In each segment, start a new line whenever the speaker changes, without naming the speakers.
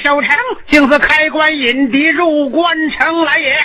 守城，竟是开关引敌入关城来也。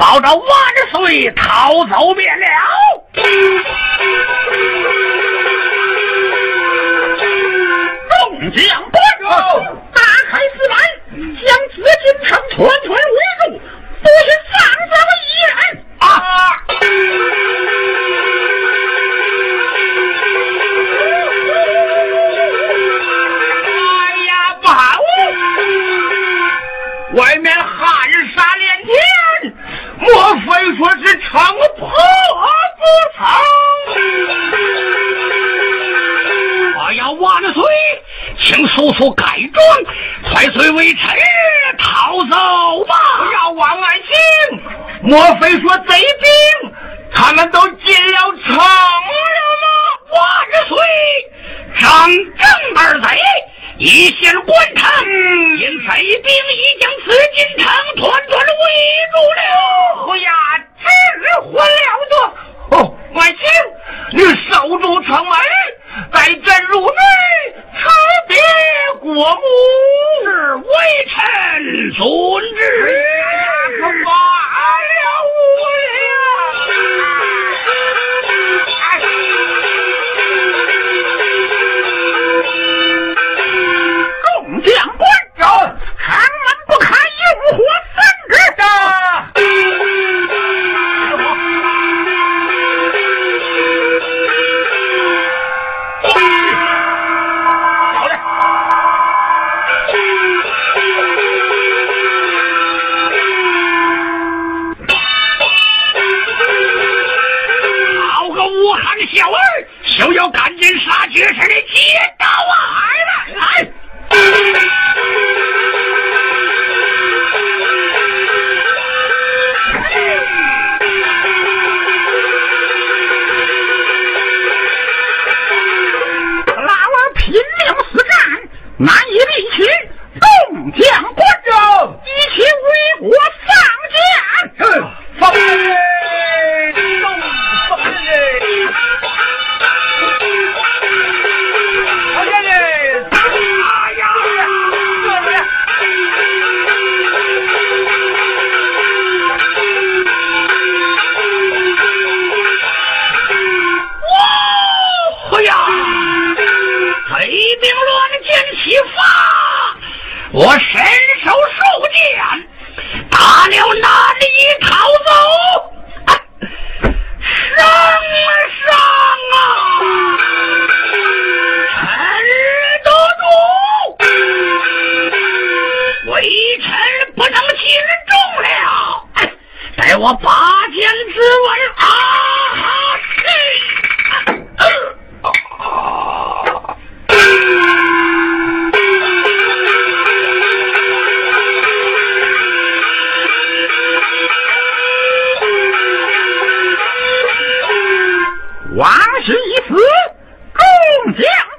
保着万岁逃走
便了。众将官打开四门将紫禁城团团
莫非说贼兵
他们都王
旭已
死，众将。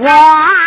我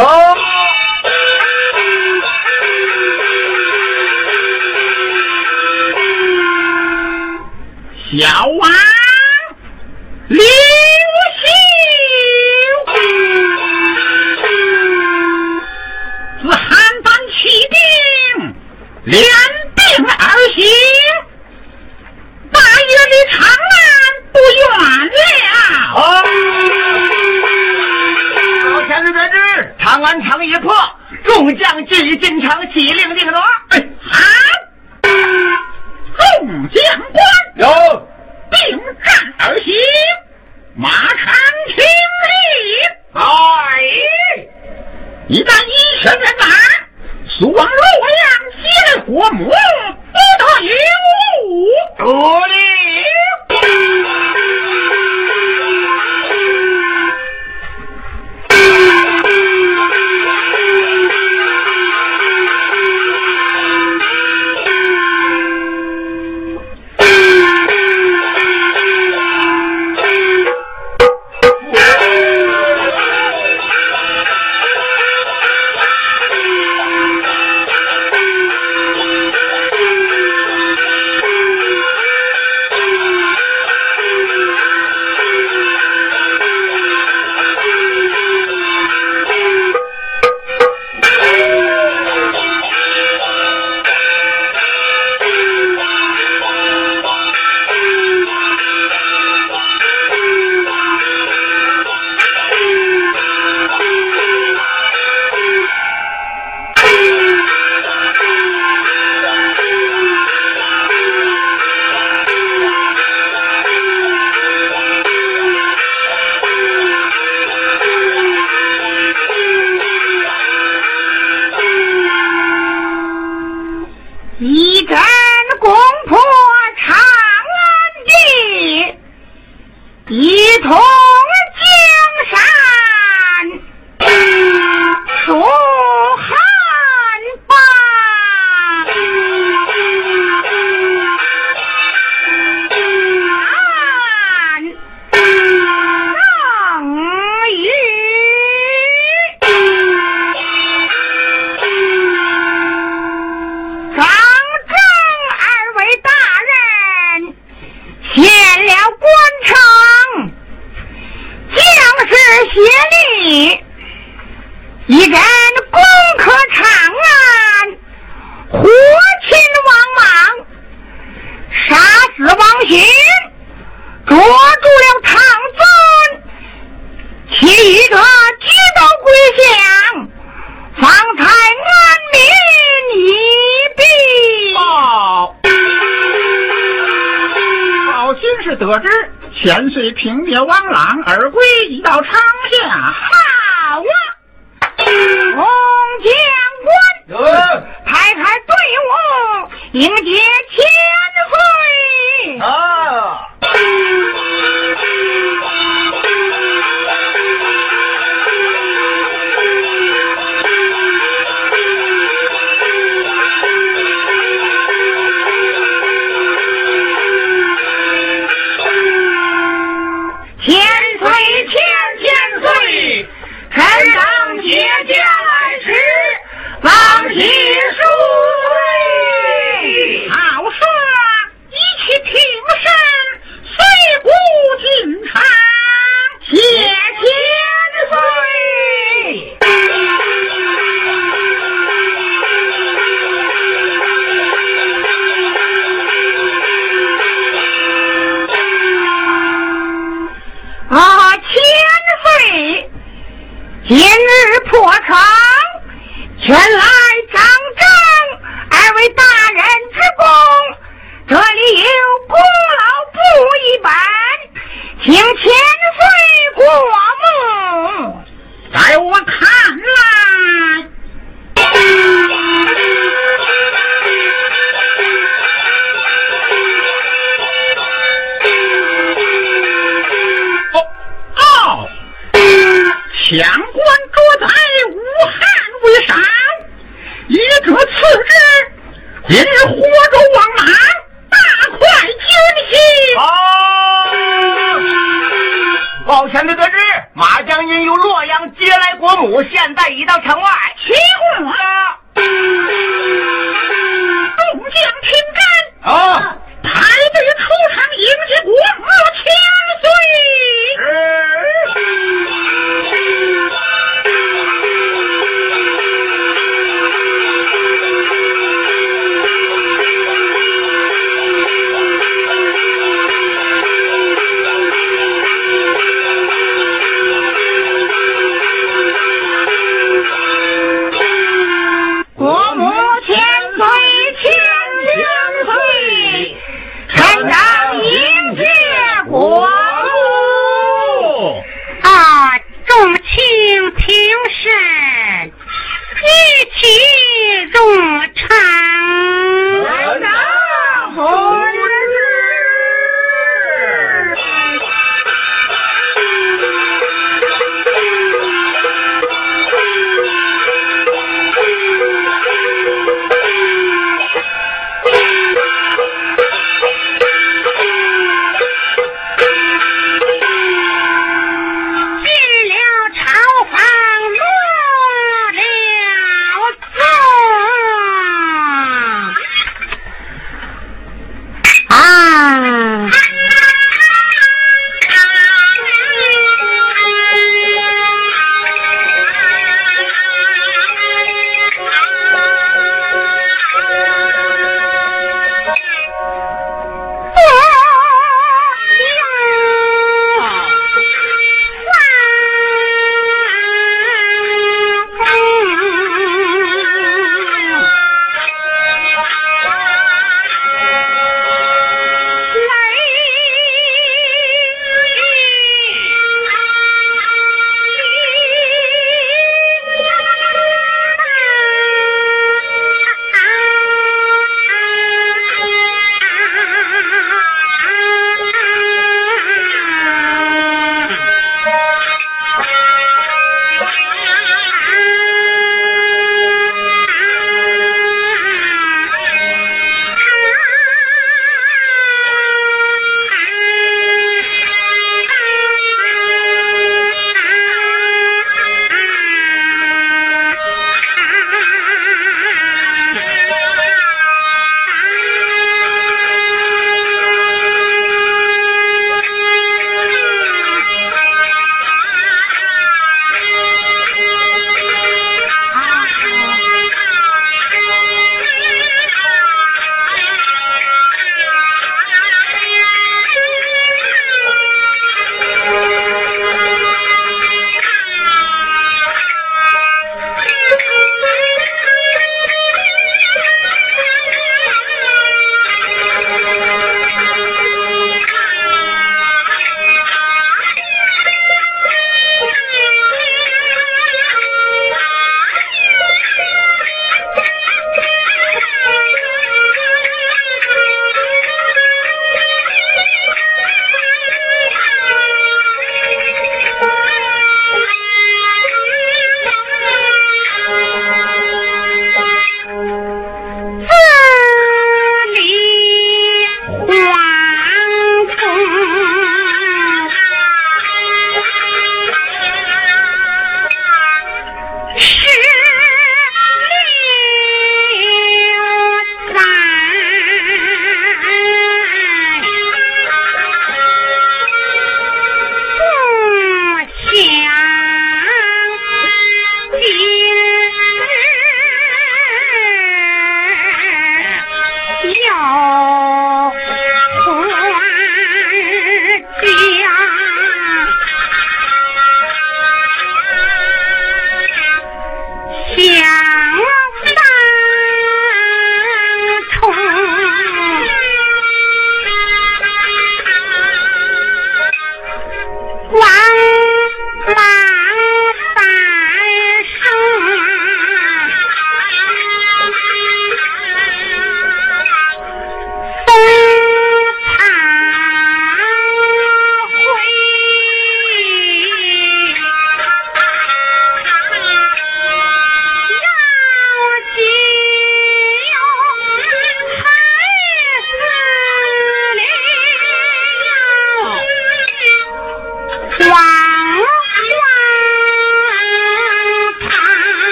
Oh!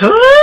could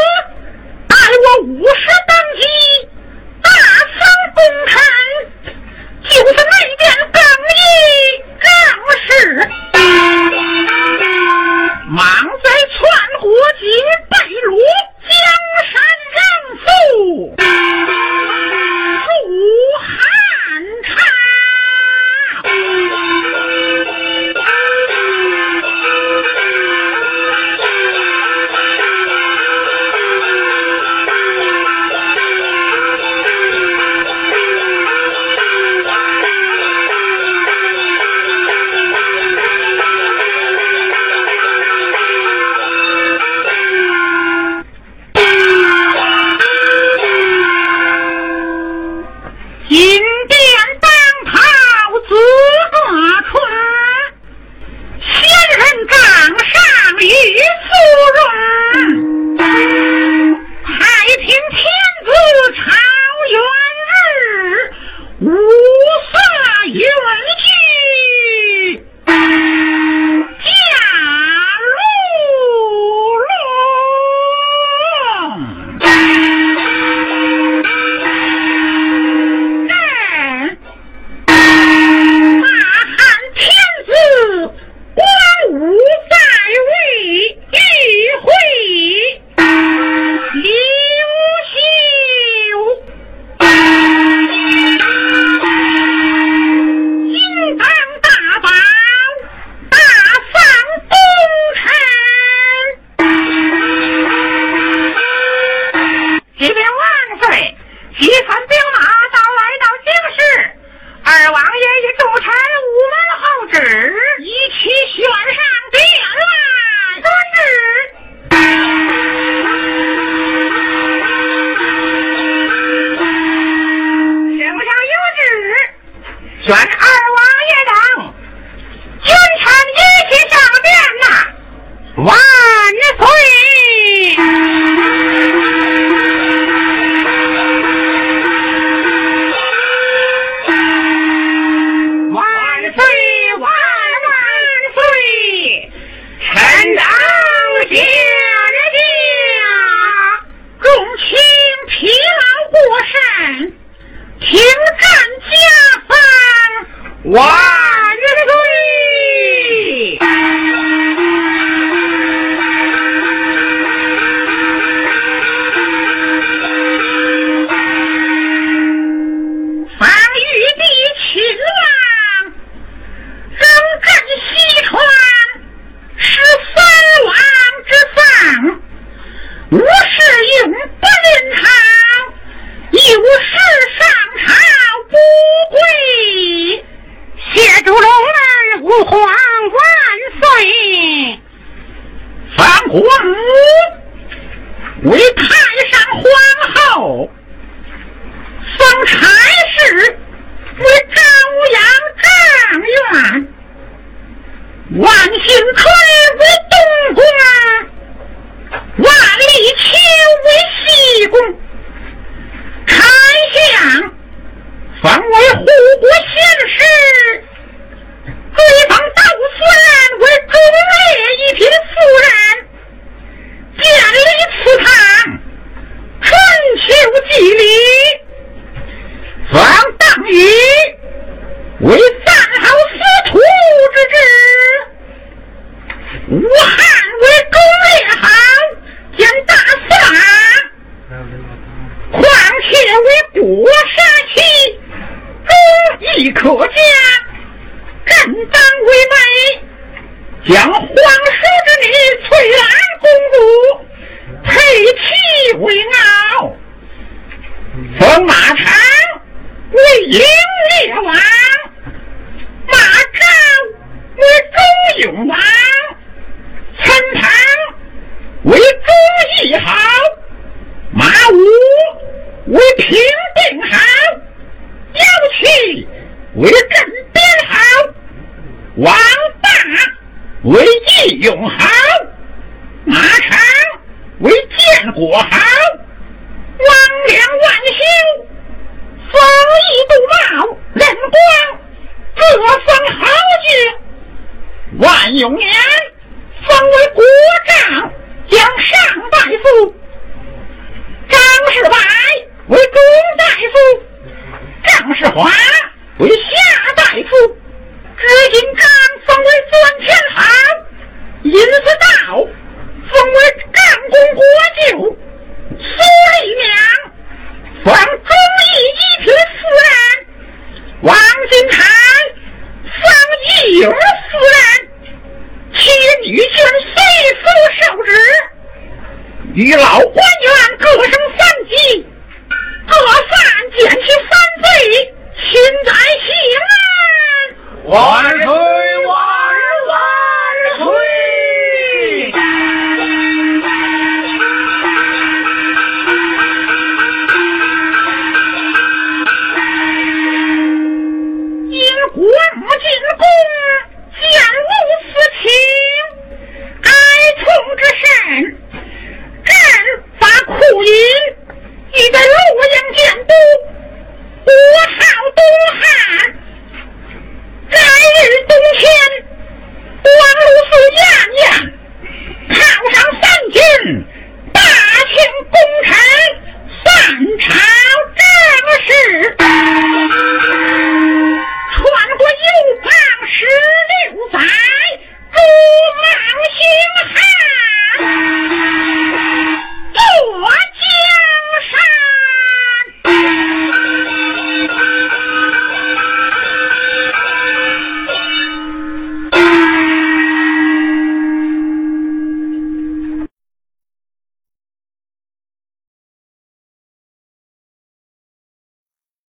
万
幸春